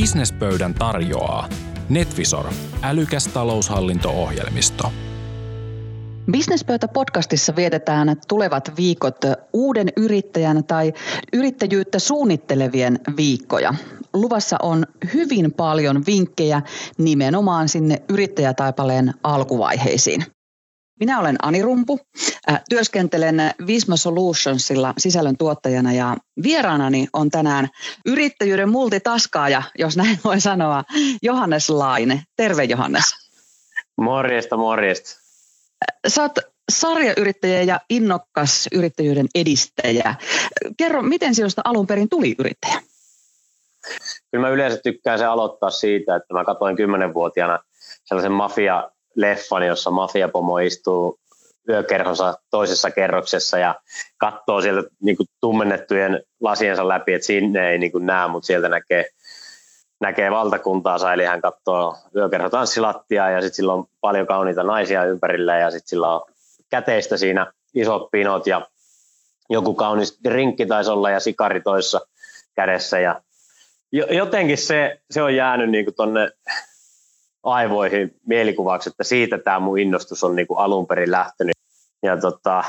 Businesspöydän tarjoaa Netvisor, älykäs taloushallinto-ohjelmisto. Businesspöytä-podcastissa vietetään tulevat viikot uuden yrittäjän tai yrittäjyyttä suunnittelevien viikkoja. Luvassa on hyvin paljon vinkkejä nimenomaan sinne yrittäjätaipaleen alkuvaiheisiin. Minä olen Ani Rumpu, äh, työskentelen Visma Solutionsilla sisällön tuottajana ja vieraanani on tänään yrittäjyyden multitaskaaja, jos näin voi sanoa, Johannes Laine. Terve Johannes. Morjesta, morjesta. Sä oot sarjayrittäjä ja innokkas yrittäjyyden edistäjä. Kerro, miten sinusta alun perin tuli yrittäjä? Kyllä mä yleensä tykkään se aloittaa siitä, että mä katsoin kymmenenvuotiaana sellaisen mafia leffan, jossa mafiapomo istuu yökerhonsa toisessa kerroksessa ja katsoo sieltä niin kuin tummennettujen lasiensa läpi, että sinne ei niin kuin näe, mutta sieltä näkee, näkee valtakuntaa, eli hän katsoo yökerhotanssilattia ja sitten sillä on paljon kauniita naisia ympärillä ja sitten sillä on käteistä siinä isot pinot ja joku kaunis rinkki taisi olla ja sikari toissa kädessä. Ja jotenkin se, se on jäänyt niin tuonne aivoihin mielikuvaksi, että siitä tämä mun innostus on niin kuin alun perin lähtenyt. Ja tota,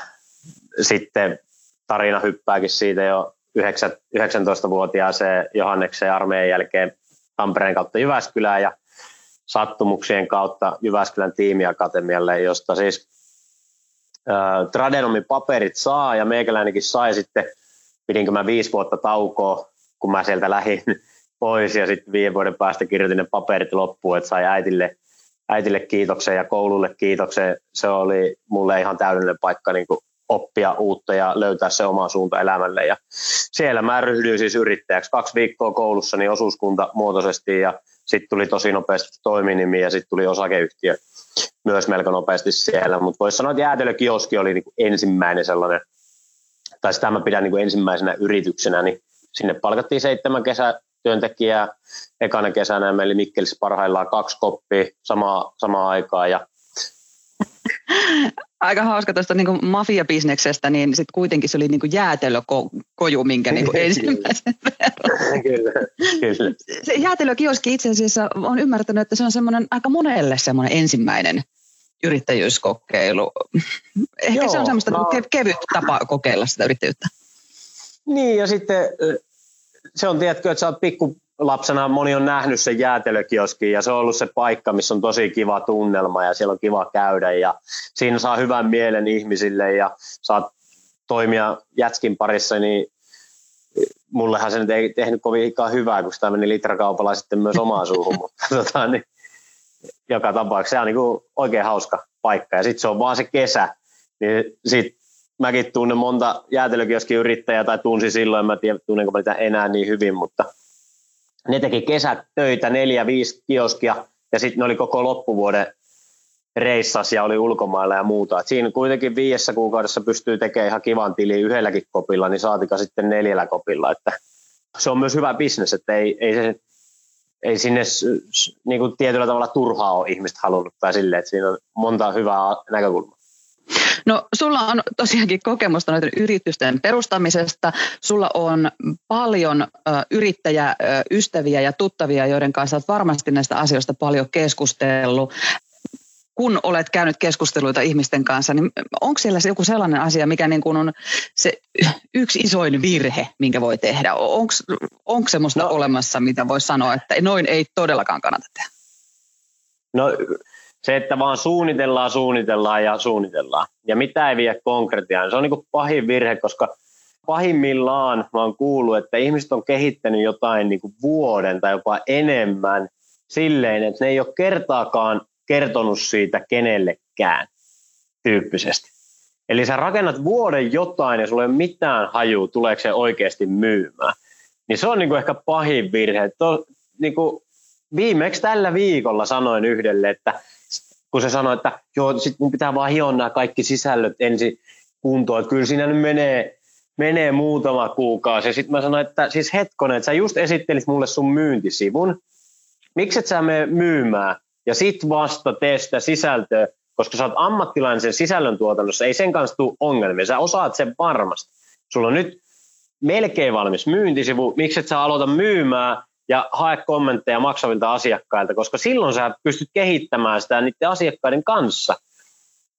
sitten tarina hyppääkin siitä jo 19-vuotiaaseen Johanneksen armeijan jälkeen Tampereen kautta Jyväskylään ja sattumuksien kautta Jyväskylän tiimiakatemialle, josta siis äh, Tradenomin paperit saa ja meikäläinenkin sai sitten, pidinkö mä viisi vuotta taukoa, kun mä sieltä lähdin pois ja sitten viiden vuoden päästä kirjoitin ne paperit loppuun, että sai äitille, äitille kiitoksen ja koululle kiitoksen. Se oli mulle ihan täydellinen paikka niin oppia uutta ja löytää se oma suunta elämälle. Ja siellä mä ryhdyin siis yrittäjäksi. Kaksi viikkoa koulussa niin osuuskunta muotoisesti ja sitten tuli tosi nopeasti toiminimi ja sitten tuli osakeyhtiö myös melko nopeasti siellä. Mutta voisi sanoa, että jäätelökioski oli niin ensimmäinen sellainen, tai sitä mä pidän niin ensimmäisenä yrityksenä, niin sinne palkattiin seitsemän kesä, työntekijää ekana kesänä ja meillä Mikkelissä parhaillaan kaksi koppia samaa, samaa aikaa ja Aika hauska tuosta niin mafiabisneksestä, niin sitten kuitenkin se oli niin jäätelökoju, minkä niin ensimmäisen verran. kyllä, kyllä. Se jäätelökioski itse asiassa on ymmärtänyt, että se on semmoinen aika monelle semmoinen ensimmäinen yrittäjyyskokeilu. Ehkä Joo, se on semmoista no, kevyt tapa kokeilla sitä yrittäjyyttä. Niin ja sitten se on, tiedätkö, että sä oot pikku lapsena moni on nähnyt sen jäätelökioskin ja se on ollut se paikka, missä on tosi kiva tunnelma ja siellä on kiva käydä ja siinä saa hyvän mielen ihmisille ja saat toimia jätskin parissa, niin mullehan se nyt ei tehnyt kovinkaan hyvää, kun sitä meni litrakaupalla sitten myös omaan suuhun, mutta tota, niin, joka tapauksessa se on niin kuin oikein hauska paikka ja sitten se on vaan se kesä, niin sitten mäkin tunnen monta jäätelökioskin yrittäjää tai tunsi silloin, mä tiedä tunnenko niitä enää niin hyvin, mutta ne teki kesät töitä, neljä, viisi kioskia ja sitten ne oli koko loppuvuoden reissas ja oli ulkomailla ja muuta. Et siinä kuitenkin viidessä kuukaudessa pystyy tekemään ihan kivan tili yhdelläkin kopilla, niin saatika sitten neljällä kopilla. Että se on myös hyvä bisnes, että ei, ei, se, ei sinne niin kuin tietyllä tavalla turhaa ole ihmistä halunnut tai silleen, että siinä on monta hyvää näkökulmaa. No sulla on tosiaankin kokemusta noiden yritysten perustamisesta. Sulla on paljon ö, yrittäjäystäviä ja tuttavia, joiden kanssa olet varmasti näistä asioista paljon keskustellut kun olet käynyt keskusteluita ihmisten kanssa, niin onko siellä joku sellainen asia, mikä niin kuin on se yksi isoin virhe, minkä voi tehdä? Onko semmoista no, olemassa, mitä voi sanoa, että noin ei todellakaan kannata tehdä? No se, että vaan suunnitellaan, suunnitellaan ja suunnitellaan. Ja mitä ei vie konkretiaan. Se on niin pahin virhe, koska pahimmillaan mä oon kuullut, että ihmiset on kehittänyt jotain niin kuin vuoden tai jopa enemmän silleen, että ne ei ole kertaakaan kertonut siitä kenellekään tyyppisesti. Eli sä rakennat vuoden jotain ja sulla ei ole mitään hajua, tuleeko se oikeasti myymään. Niin se on niin kuin ehkä pahin virhe. To, niin kuin viimeksi tällä viikolla sanoin yhdelle, että kun se sanoi, että joo, sit mun pitää vaan hioa nämä kaikki sisällöt ensin kuntoon, että kyllä siinä nyt menee, menee muutama kuukausi. Ja sitten mä sanoin, että siis hetkonen, että sä just esittelit mulle sun myyntisivun, miksi et sä mene myymään? Ja sit vasta tee sitä sisältöä, koska sä oot ammattilainen sen sisällön tuotannossa, ei sen kanssa tule ongelmia, sä osaat sen varmasti. Sulla on nyt melkein valmis myyntisivu, miksi et sä aloita myymään ja hae kommentteja maksavilta asiakkailta, koska silloin sä pystyt kehittämään sitä niiden asiakkaiden kanssa.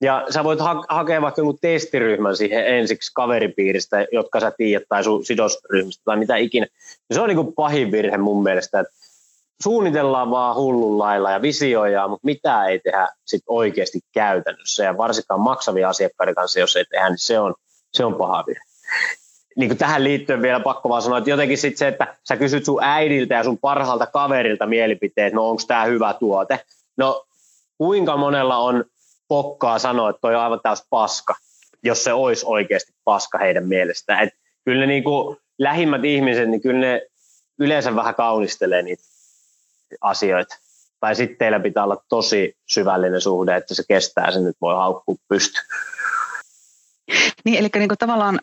Ja sä voit ha- hakea vaikka jonkun testiryhmän siihen ensiksi kaveripiiristä, jotka sä tiedät, tai sun sidosryhmistä tai mitä ikinä. Ja se on niin pahin virhe mun mielestä, että suunnitellaan vaan hullun lailla ja visioidaan, mutta mitä ei tehdä sit oikeasti käytännössä. Ja varsinkaan maksavia asiakkaiden kanssa, jos ei tehdä, niin se on, se on paha virhe. Niin kuin tähän liittyen vielä pakko vaan sanoa, että jotenkin sit se, että sä kysyt sun äidiltä ja sun parhaalta kaverilta mielipiteet, no onko tämä hyvä tuote. No kuinka monella on pokkaa sanoa, että toi on aivan täys paska, jos se olisi oikeasti paska heidän mielestään. Et kyllä ne niin kuin lähimmät ihmiset, niin kyllä ne yleensä vähän kaunistelee niitä asioita. Tai sitten teillä pitää olla tosi syvällinen suhde, että se kestää sen, että voi haukkua pysty. Niin, eli niin kuin tavallaan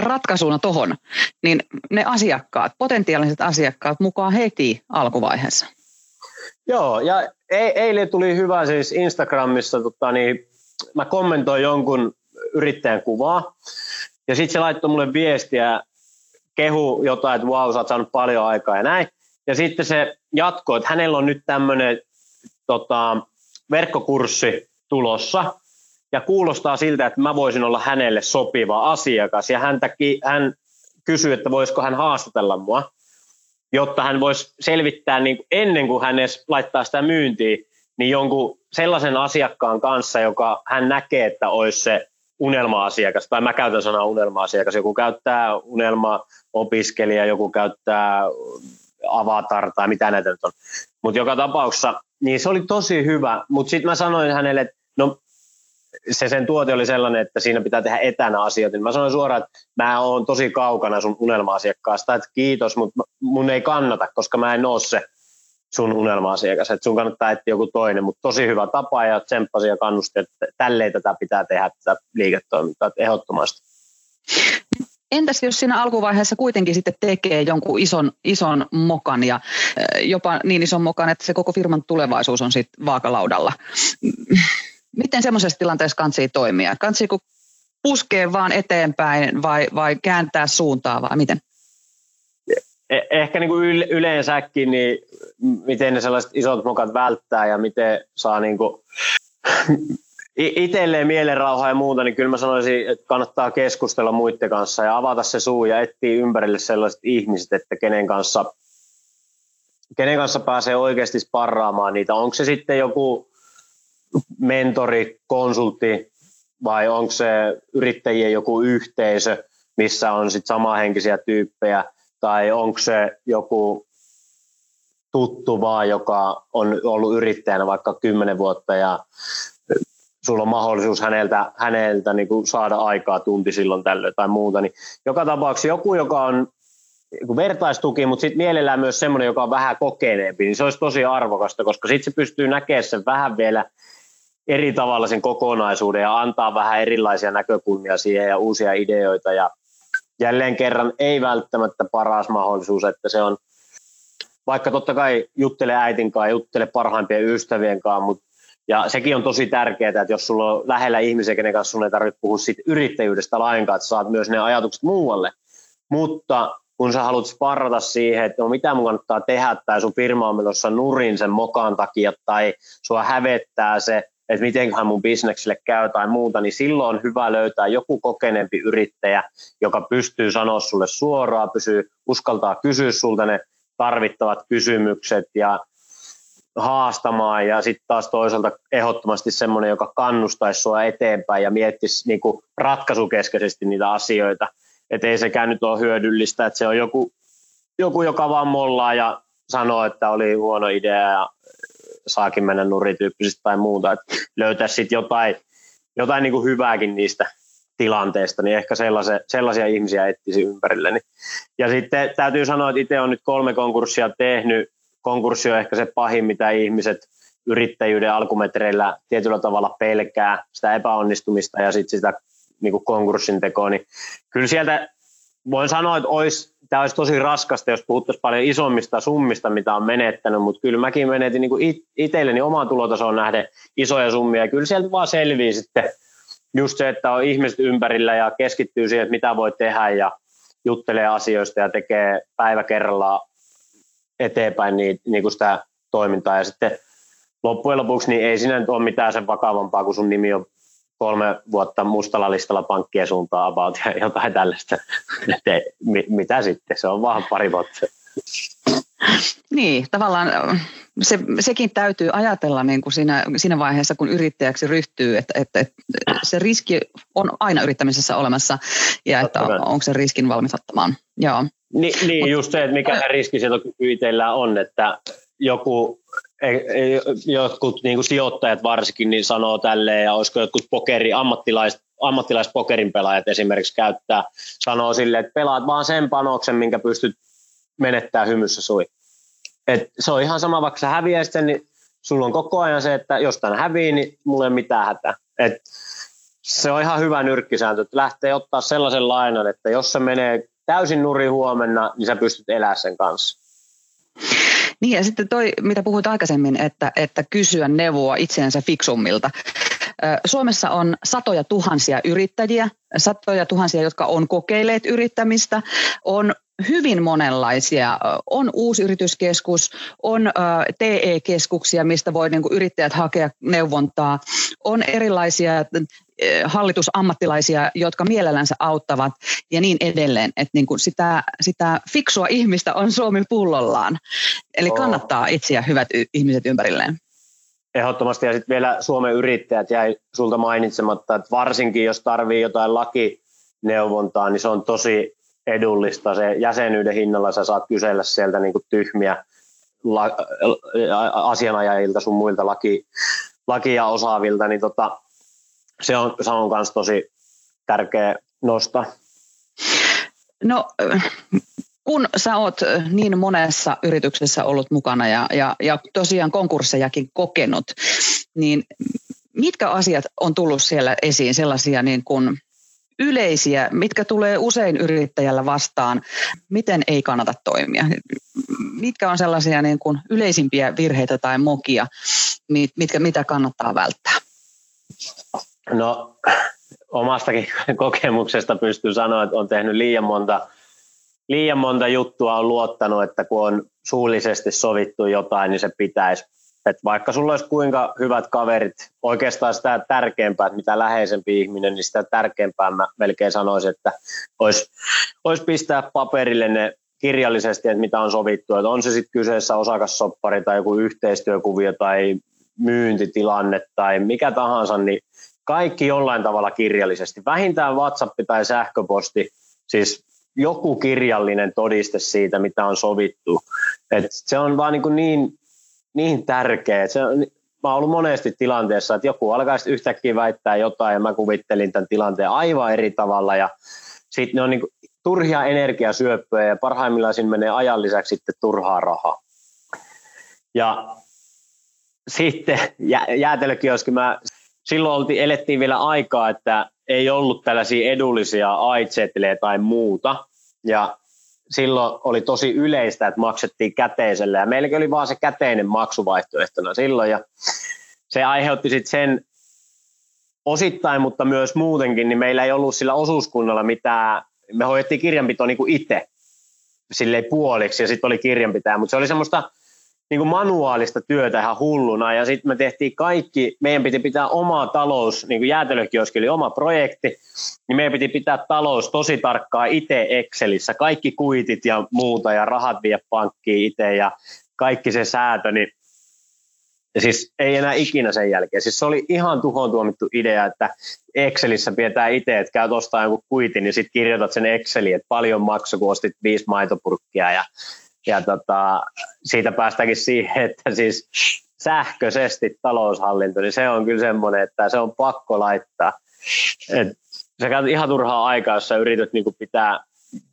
ratkaisuna tuohon, niin ne asiakkaat, potentiaaliset asiakkaat mukaan heti alkuvaiheessa. Joo, ja eilen tuli hyvä siis Instagramissa, tota, niin mä kommentoin jonkun yrittäjän kuvaa, ja sitten se laittoi mulle viestiä, kehu jotain, että wow, sä oot saanut paljon aikaa ja näin. Ja sitten se jatkoi, että hänellä on nyt tämmöinen tota, verkkokurssi tulossa, ja kuulostaa siltä, että mä voisin olla hänelle sopiva asiakas. Ja häntä, hän kysyi, että voisiko hän haastatella mua, jotta hän voisi selvittää niin kuin ennen kuin hän edes laittaa sitä myyntiin, niin jonkun sellaisen asiakkaan kanssa, joka hän näkee, että olisi se unelma-asiakas, tai mä käytän sanaa unelma-asiakas, joku käyttää unelma-opiskelija, joku käyttää avatar tai mitä näitä nyt on. Mutta joka tapauksessa, niin se oli tosi hyvä, mutta sitten mä sanoin hänelle, että no se sen tuote oli sellainen, että siinä pitää tehdä etänä asioita. Niin mä sanoin suoraan, että mä oon tosi kaukana sun unelma-asiakkaasta, että kiitos, mutta mun ei kannata, koska mä en ole se sun unelma-asiakas, että sun kannattaa etsiä joku toinen, mutta tosi hyvä tapa ja tsemppasi ja kannusti, että tälleen tätä pitää tehdä tätä liiketoimintaa, että ehdottomasti. Entäs jos siinä alkuvaiheessa kuitenkin sitten tekee jonkun ison, ison mokan ja jopa niin ison mokan, että se koko firman tulevaisuus on sitten vaakalaudalla. Miten semmoisessa tilanteessa kansi toimia? kun puskee vaan eteenpäin vai, vai kääntää suuntaa vai miten? E- ehkä niin kuin yleensäkin, niin miten ne sellaiset isot mokat välttää ja miten saa niin kuin itselleen mielenrauhaa ja muuta, niin kyllä mä sanoisin, että kannattaa keskustella muiden kanssa ja avata se suu ja etsiä ympärille sellaiset ihmiset, että kenen kanssa, kenen kanssa pääsee oikeasti sparraamaan niitä. Onko se sitten joku mentori, konsultti vai onko se yrittäjien joku yhteisö, missä on sitten samahenkisiä tyyppejä tai onko se joku tuttu vaan, joka on ollut yrittäjänä vaikka kymmenen vuotta ja sulla on mahdollisuus häneltä, häneltä niin kuin saada aikaa tunti silloin tällöin tai muuta. Niin joka tapauksessa joku, joka on niin vertaistuki, mutta sitten mielellään myös semmoinen, joka on vähän kokeneempi, niin se olisi tosi arvokasta, koska sitten se pystyy näkemään sen vähän vielä eri tavalla sen kokonaisuuden ja antaa vähän erilaisia näkökulmia siihen ja uusia ideoita ja jälleen kerran ei välttämättä paras mahdollisuus, että se on vaikka totta kai juttele äitin kanssa, juttele parhaimpien ystävien kanssa, mutta ja sekin on tosi tärkeää, että jos sulla on lähellä ihmisiä, kenen kanssa sun ei tarvitse puhua siitä yrittäjyydestä lainkaan, että saat myös ne ajatukset muualle. Mutta kun sä haluat sparrata siihen, että no mitä mun kannattaa tehdä, tai sun firma on menossa nurin sen mokan takia, tai sua hävettää se, että mitenköhän mun bisnekselle käy tai muuta, niin silloin on hyvä löytää joku kokeneempi yrittäjä, joka pystyy sanoa sulle suoraan, pysyy, uskaltaa kysyä sulta ne tarvittavat kysymykset ja haastamaan ja sitten taas toisaalta ehdottomasti semmoinen, joka kannustaisi sua eteenpäin ja miettisi niin kuin ratkaisukeskeisesti niitä asioita. Että ei sekään nyt ole hyödyllistä, että se on joku, joku joka vaan mollaa ja sanoo, että oli huono idea ja saakin mennä nurityyppisesti tai muuta. Että löytäisi sitten jotain, jotain niin kuin hyvääkin niistä tilanteesta, niin ehkä sellaisia, sellaisia ihmisiä etsisi ympärilleni. Ja sitten täytyy sanoa, että itse olen nyt kolme konkurssia tehnyt konkurssi on ehkä se pahin, mitä ihmiset yrittäjyyden alkumetreillä tietyllä tavalla pelkää, sitä epäonnistumista ja sitten sitä niin kuin konkurssin tekoa, niin kyllä sieltä voin sanoa, että olisi, tämä olisi tosi raskasta, jos puhuttaisiin paljon isommista summista, mitä on menettänyt, mutta kyllä mäkin menetin niin itselleni omaan tulotasoon nähden isoja summia, kyllä sieltä vaan selvii sitten just se, että on ihmiset ympärillä ja keskittyy siihen, että mitä voi tehdä ja juttelee asioista ja tekee päivä kerrallaan eteenpäin niin, niin kuin sitä toimintaa. Ja sitten loppujen lopuksi niin ei siinä nyt ole mitään sen vakavampaa, kun sun nimi on kolme vuotta mustalla listalla pankkien suuntaan about ja jotain tällaista. Mitä sitten, se on vaan pari vuotta. Niin, tavallaan se, sekin täytyy ajatella niin kuin siinä, siinä vaiheessa, kun yrittäjäksi ryhtyy, että, että, että se riski on aina yrittämisessä olemassa ja että onko se riskin valmis ottamaan. Joo. Ni, niin, Mut, just se, että mikä riski itsellään on, että joku jotkut niin kuin sijoittajat varsinkin niin sanoo tälleen, ja olisiko jotkut pokeri, ammattilaiset, ammattilaispokerin pelaajat esimerkiksi käyttää, sanoo silleen, että pelaat vaan sen panoksen, minkä pystyt menettää hymyssä sui. Et se on ihan sama, vaikka sä häviäisit sen, niin sulla on koko ajan se, että jos tämän hävii, niin mulla ei mitään hätää. Et se on ihan hyvä nyrkkisääntö, että lähtee ottaa sellaisen lainan, että jos se menee täysin nuri huomenna, niin sä pystyt elämään sen kanssa. Niin ja sitten toi, mitä puhuit aikaisemmin, että, että kysyä neuvoa itseensä fiksummilta. Suomessa on satoja tuhansia yrittäjiä, satoja tuhansia, jotka on kokeilleet yrittämistä, on hyvin monenlaisia. On uusi yrityskeskus, on TE-keskuksia, mistä voi niin yrittäjät hakea neuvontaa, on erilaisia hallitusammattilaisia, jotka mielellänsä auttavat ja niin edelleen. Että niin kuin sitä, sitä fiksua ihmistä on Suomi pullollaan. Eli kannattaa etsiä hyvät y- ihmiset ympärilleen. Ehdottomasti ja sitten vielä Suomen yrittäjät jäi sulta mainitsematta, että varsinkin jos tarvii jotain lakineuvontaa, niin se on tosi edullista. Se jäsenyyden hinnalla sä saat kysellä sieltä niin kuin tyhmiä la, asianajajilta sun muilta laki, lakia osaavilta, niin tota, se on, se on tosi tärkeä nosta. No kun sä oot niin monessa yrityksessä ollut mukana ja, ja, ja tosiaan konkurssejakin kokenut, niin mitkä asiat on tullut siellä esiin sellaisia niin kuin yleisiä, mitkä tulee usein yrittäjällä vastaan, miten ei kannata toimia? Mitkä on sellaisia niin kuin yleisimpiä virheitä tai mokia, mitkä, mitä kannattaa välttää? No omastakin kokemuksesta pystyy sanoa, että on tehnyt liian monta, liian monta juttua, on luottanut, että kun on suullisesti sovittu jotain, niin se pitäisi et vaikka sulla olisi kuinka hyvät kaverit, oikeastaan sitä tärkeämpää, että mitä läheisempi ihminen, niin sitä tärkeämpää mä melkein sanoisin, että olisi, olisi pistää paperille ne kirjallisesti, että mitä on sovittu, että on se sitten kyseessä osakassoppari tai joku yhteistyökuvio tai myyntitilanne tai mikä tahansa, niin kaikki jollain tavalla kirjallisesti. Vähintään WhatsApp tai sähköposti, siis joku kirjallinen todiste siitä, mitä on sovittu. Et se on vaan niin, niin niin tärkeä. Se on, mä oon ollut monesti tilanteessa, että joku alkaisi yhtäkkiä väittää jotain ja mä kuvittelin tämän tilanteen aivan eri tavalla ja sitten ne on niin turhia energiasyöppöjä ja parhaimmillaan siinä menee ajan lisäksi sitten turhaa rahaa. Ja sitten jä, jäätelökioski, mä, silloin oltiin, elettiin vielä aikaa, että ei ollut tällaisia edullisia aitsetilejä tai muuta. Ja silloin oli tosi yleistä, että maksettiin käteisellä. Ja meilläkin oli vaan se käteinen maksuvaihtoehtona silloin. Ja se aiheutti sitten sen osittain, mutta myös muutenkin, niin meillä ei ollut sillä osuuskunnalla mitään, me hoidettiin kirjanpito niin kuin itse silleen puoliksi ja sitten oli kirjanpitäjä, mutta se oli semmoista niin kuin manuaalista työtä ihan hulluna ja sitten me tehtiin kaikki, meidän piti pitää oma talous, niin kuin jäätelökioski oli oma projekti, niin meidän piti pitää talous tosi tarkkaa itse Excelissä, kaikki kuitit ja muuta ja rahat vie pankkiin itse ja kaikki se säätö, niin ja siis ei enää ikinä sen jälkeen. Siis se oli ihan tuhoon tuomittu idea, että Excelissä pidetään itse, että käyt ostaa joku kuitin, niin sitten kirjoitat sen Exceliin, että paljon maksoi, kun ostit viisi maitopurkkia ja ja tota, siitä päästäänkin siihen, että siis sähköisesti taloushallinto, niin se on kyllä semmoinen, että se on pakko laittaa. Et sä käytät ihan turhaa aikaa, jos sä yrität niin pitää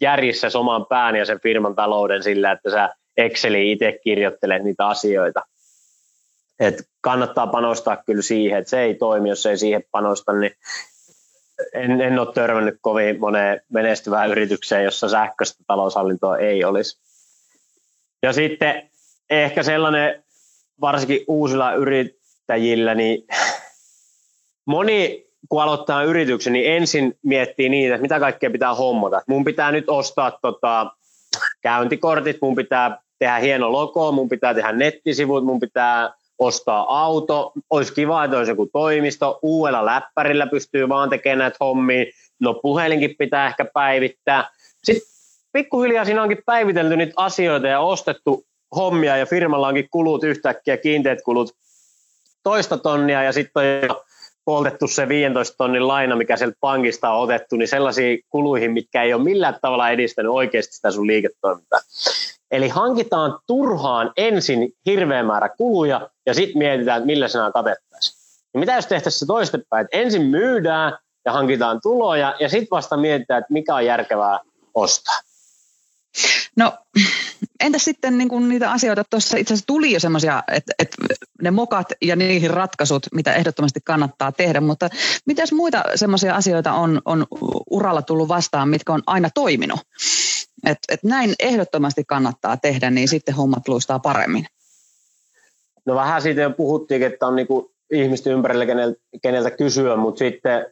järjissä oman pään ja sen firman talouden sillä, että sä Exceliin itse kirjoittelet niitä asioita. Et kannattaa panostaa kyllä siihen, että se ei toimi, jos ei siihen panosta, niin en, en ole törmännyt kovin moneen menestyvään yritykseen, jossa sähköistä taloushallintoa ei olisi. Ja sitten ehkä sellainen, varsinkin uusilla yrittäjillä, niin moni kun aloittaa yrityksen, niin ensin miettii niitä, että mitä kaikkea pitää hommata. Mun pitää nyt ostaa tota, käyntikortit, mun pitää tehdä hieno logo, mun pitää tehdä nettisivut, mun pitää ostaa auto, olisi kiva, että olisi joku toimisto, uudella läppärillä pystyy vaan tekemään näitä hommia, no puhelinkin pitää ehkä päivittää. Sitten pikkuhiljaa siinä onkin päivitelty niitä asioita ja ostettu hommia ja firmalla onkin kulut yhtäkkiä, kiinteät kulut toista tonnia ja sitten on poltettu se 15 tonnin laina, mikä sieltä pankista on otettu, niin sellaisiin kuluihin, mitkä ei ole millään tavalla edistänyt oikeasti sitä sun liiketoimintaa. Eli hankitaan turhaan ensin hirveä määrä kuluja ja sitten mietitään, että millä se katettaisiin. Ja mitä jos tehtäisiin se toistepäin, että ensin myydään ja hankitaan tuloja ja sitten vasta mietitään, että mikä on järkevää ostaa. No entäs sitten niin kuin niitä asioita, tuossa itse asiassa tuli jo semmoisia, että, että ne mokat ja niihin ratkaisut, mitä ehdottomasti kannattaa tehdä, mutta mitäs muita semmoisia asioita on, on uralla tullut vastaan, mitkä on aina toiminut? Et, et näin ehdottomasti kannattaa tehdä, niin sitten hommat luistaa paremmin. No vähän siitä jo puhuttiin, että on niinku ihmisten ympärillä keneltä, keneltä kysyä, mutta sitten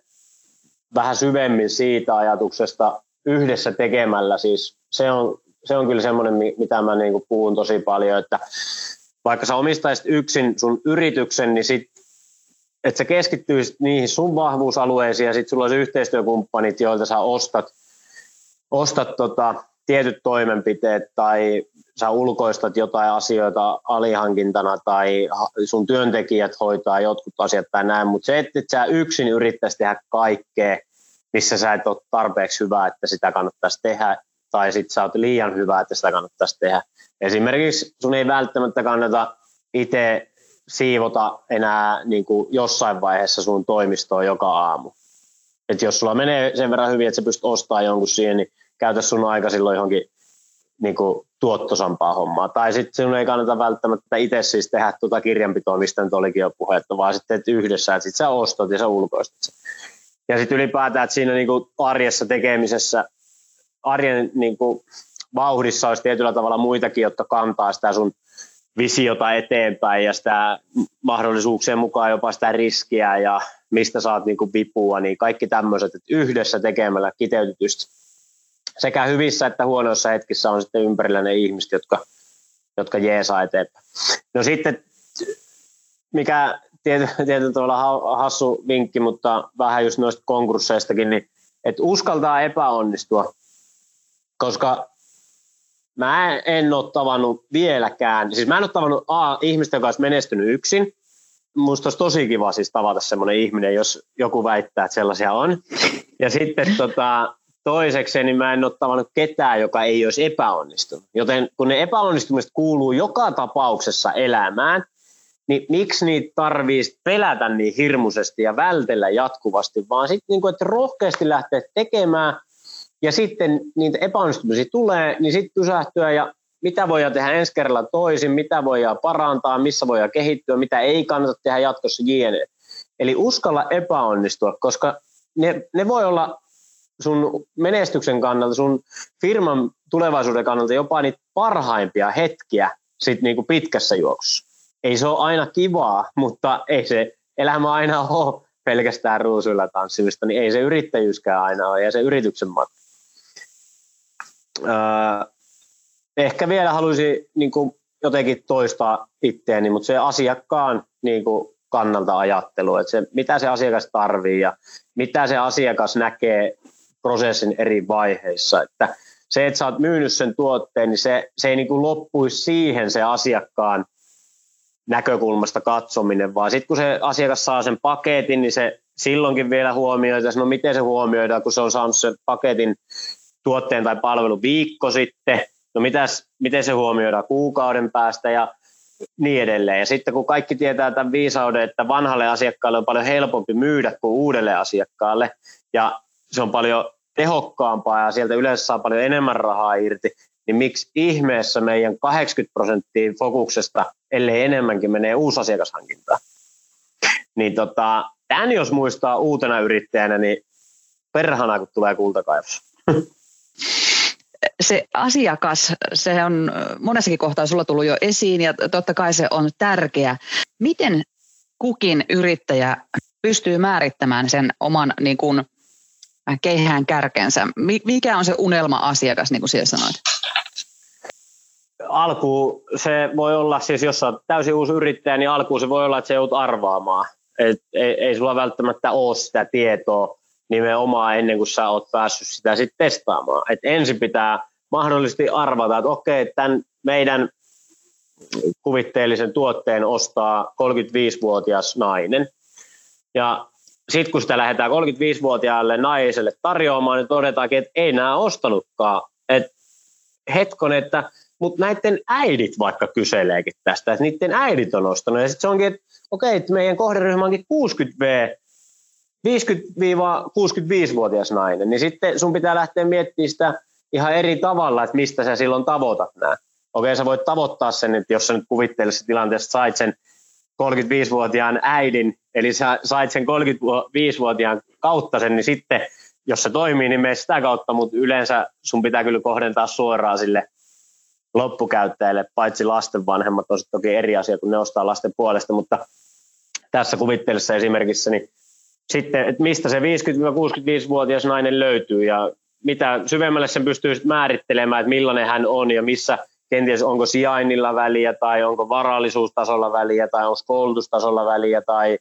vähän syvemmin siitä ajatuksesta yhdessä tekemällä, siis se on, se on kyllä semmoinen, mitä mä niinku puhun tosi paljon, että vaikka sä omistaisit yksin sun yrityksen, niin sit, että sä keskittyisit niihin sun vahvuusalueisiin ja sitten sulla olisi yhteistyökumppanit, joilta sä ostat, ostat tota, tietyt toimenpiteet tai sä ulkoistat jotain asioita alihankintana tai sun työntekijät hoitaa jotkut asiat tai näin, mutta se, että sä yksin yrittäisi tehdä kaikkea, missä sä et ole tarpeeksi hyvä, että sitä kannattaisi tehdä, tai sitten sä oot liian hyvä, että sitä kannattaisi tehdä. Esimerkiksi sun ei välttämättä kannata itse siivota enää niin kuin jossain vaiheessa sun toimistoa joka aamu. Et jos sulla menee sen verran hyvin, että sä pystyt ostamaan jonkun siihen, niin käytä sun aika silloin johonkin niin kuin tuottosampaa hommaa. Tai sitten sinun ei kannata välttämättä itse siis tehdä tuota kirjanpitoa, mistä nyt olikin jo puhetta, vaan sitten yhdessä, että sitten sä ostat ja sä ulkoistat sen. Ja sitten ylipäätään, että siinä niin kuin arjessa tekemisessä, arjen niin kuin vauhdissa olisi tietyllä tavalla muitakin, jotka kantaa sitä sun visiota eteenpäin ja sitä mahdollisuuksien mukaan jopa sitä riskiä ja mistä saat niin kuin vipua, niin kaikki tämmöiset, että yhdessä tekemällä kiteytetysti sekä hyvissä että huonoissa hetkissä on sitten ympärillä ne ihmiset, jotka, jotka jeesaa eteenpäin. No sitten, mikä tietyllä tavalla hassu vinkki, mutta vähän just noista konkursseistakin, niin että uskaltaa epäonnistua, koska mä en ole tavannut vieläkään, siis mä en ole tavannut A, ihmistä, joka olisi menestynyt yksin, musta olisi tosi kiva siis tavata semmoinen ihminen, jos joku väittää, että sellaisia on. Ja sitten tota, toiseksi niin mä en ole tavannut ketään, joka ei olisi epäonnistunut. Joten kun ne epäonnistumiset kuuluu joka tapauksessa elämään, niin miksi niitä tarvii pelätä niin hirmuisesti ja vältellä jatkuvasti, vaan sitten niin että rohkeasti lähteä tekemään ja sitten niitä epäonnistumisia tulee, niin sitten pysähtyä ja mitä voidaan tehdä ensi kerralla toisin, mitä voidaan parantaa, missä voidaan kehittyä, mitä ei kannata tehdä jatkossa jne. Eli uskalla epäonnistua, koska ne, ne voi olla sun menestyksen kannalta, sun firman tulevaisuuden kannalta jopa niitä parhaimpia hetkiä sit niinku pitkässä juoksussa. Ei se ole aina kivaa, mutta ei se elämä aina ole pelkästään ruusuilla tanssimista, niin ei se yrittäjyyskään aina ole ja se yrityksen matka. Öö, ehkä vielä haluaisin niin kuin jotenkin toistaa itteeni, mutta se asiakkaan niin kuin kannalta ajattelu, että se, mitä se asiakas tarvii ja mitä se asiakas näkee prosessin eri vaiheissa. Että se, että sä oot myynyt sen tuotteen, niin se, se ei niin kuin loppuisi siihen se asiakkaan näkökulmasta katsominen, vaan sitten kun se asiakas saa sen paketin, niin se silloinkin vielä huomioidaan, no miten se huomioidaan, kun se on saanut sen paketin tuotteen tai palvelun viikko sitten, no mitäs, miten se huomioidaan kuukauden päästä ja niin edelleen. Ja sitten kun kaikki tietää tämän viisauden, että vanhalle asiakkaalle on paljon helpompi myydä kuin uudelle asiakkaalle, ja se on paljon tehokkaampaa ja sieltä yleensä saa paljon enemmän rahaa irti, niin miksi ihmeessä meidän 80 prosenttia fokuksesta, ellei enemmänkin, menee uusasiakashankintaan? Niin tota, tämän jos muistaa uutena yrittäjänä, niin perhana kun tulee kultakaivos. se asiakas, se on monessakin kohtaa sulla tullut jo esiin ja totta kai se on tärkeä. Miten kukin yrittäjä pystyy määrittämään sen oman niin kuin, keihään kärkensä? Mikä on se unelma-asiakas, niin kuin siellä sanoit? Alkuun se voi olla, siis jos olet täysin uusi yrittäjä, niin alkuun se voi olla, että se joudut arvaamaan. Et ei, ei sulla välttämättä ole sitä tietoa nimenomaan ennen kuin sä oot päässyt sitä sitten testaamaan. Et ensin pitää mahdollisesti arvata, että okei, tämän meidän kuvitteellisen tuotteen ostaa 35-vuotias nainen. Ja sitten kun sitä lähdetään 35-vuotiaalle naiselle tarjoamaan, niin todetaankin, että ei nämä ostanutkaan. Et hetkon, että mutta näiden äidit vaikka kyseleekin tästä, että niiden äidit on ostanut. Ja sitten se onkin, että okei, että meidän kohderyhmä onkin 60V, 50-65-vuotias nainen, niin sitten sun pitää lähteä miettimään sitä ihan eri tavalla, että mistä sä silloin tavoitat nämä. Okei, sä voit tavoittaa sen, että jos sä nyt kuvittelisessa tilanteessa sait sen 35-vuotiaan äidin, eli sä sait sen 35-vuotiaan kautta sen, niin sitten jos se toimii, niin mene sitä kautta, mutta yleensä sun pitää kyllä kohdentaa suoraan sille loppukäyttäjille, paitsi lasten vanhemmat on toki eri asia, kun ne ostaa lasten puolesta, mutta tässä kuvittelussa esimerkiksi, niin sitten, että mistä se 50-65-vuotias nainen löytyy ja mitä syvemmälle sen pystyy määrittelemään, että millainen hän on ja missä kenties onko sijainnilla väliä tai onko varallisuustasolla väliä tai onko koulutustasolla väliä tai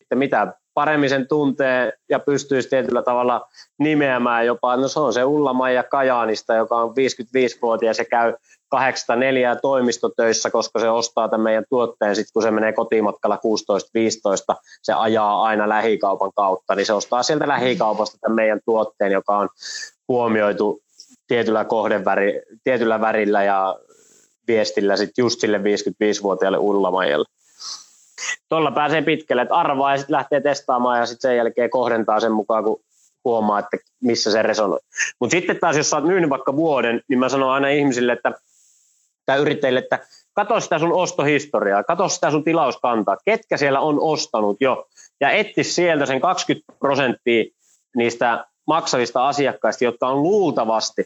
että mitä paremmin sen tuntee ja pystyisi tietyllä tavalla nimeämään jopa, no se on se Ulla-Maija Kajaanista, joka on 55-vuotias ja käy 804 toimistotöissä, koska se ostaa tämän meidän tuotteen, sitten kun se menee kotimatkalla 16-15, se ajaa aina lähikaupan kautta, niin se ostaa sieltä lähikaupasta tämän meidän tuotteen, joka on huomioitu tietyllä kohdeväri, tietyllä värillä ja viestillä sitten just sille 55-vuotiaalle Ulla-Maijalle. Tuolla pääsee pitkälle, että arvaa ja sitten lähtee testaamaan ja sitten sen jälkeen kohdentaa sen mukaan, kun huomaa, että missä se resonoi. Mutta sitten taas, jos sä oot myynyt vaikka vuoden, niin mä sanon aina ihmisille, että tai yrittäjille, että katso sitä sun ostohistoriaa, katso sitä sun tilauskantaa, ketkä siellä on ostanut jo, ja etsi sieltä sen 20 prosenttia niistä maksavista asiakkaista, jotka on luultavasti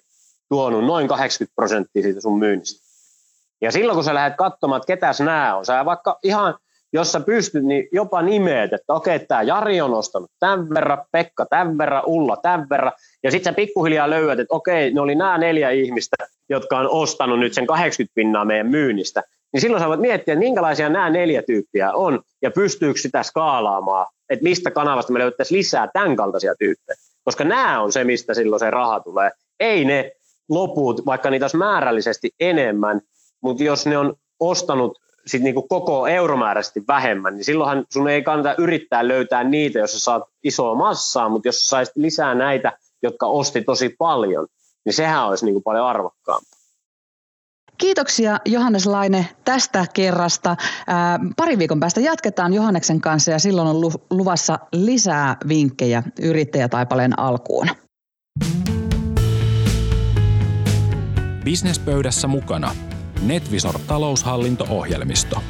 tuonut noin 80 prosenttia siitä sun myynnistä. Ja silloin kun sä lähdet katsomaan, että ketäs nämä on, sä vaikka ihan jos sä pystyt, niin jopa nimeet, että okei, tämä Jari on ostanut tämän verran, Pekka tämän verran, Ulla tämän verran, ja sitten sä pikkuhiljaa löydät, että okei, ne oli nämä neljä ihmistä, jotka on ostanut nyt sen 80 pinnaa meidän myynnistä, niin silloin sä voit miettiä, että minkälaisia nämä neljä tyyppiä on, ja pystyykö sitä skaalaamaan, että mistä kanavasta me löydettäisiin lisää tämän kaltaisia tyyppejä. Koska nämä on se, mistä silloin se raha tulee. Ei ne loput, vaikka niitä olisi määrällisesti enemmän, mutta jos ne on ostanut sit niinku koko euromääräisesti vähemmän, niin silloinhan sun ei kannata yrittää löytää niitä, jos sä saat isoa massaa, mutta jos sä saisit lisää näitä, jotka osti tosi paljon, niin sehän olisi niinku paljon arvokkaampaa. Kiitoksia Johannes Laine tästä kerrasta. Ää, pari viikon päästä jatketaan Johanneksen kanssa ja silloin on luvassa lisää vinkkejä yrittäjätaipaleen alkuun. Businesspöydässä mukana Netvisor taloushallinto-ohjelmisto.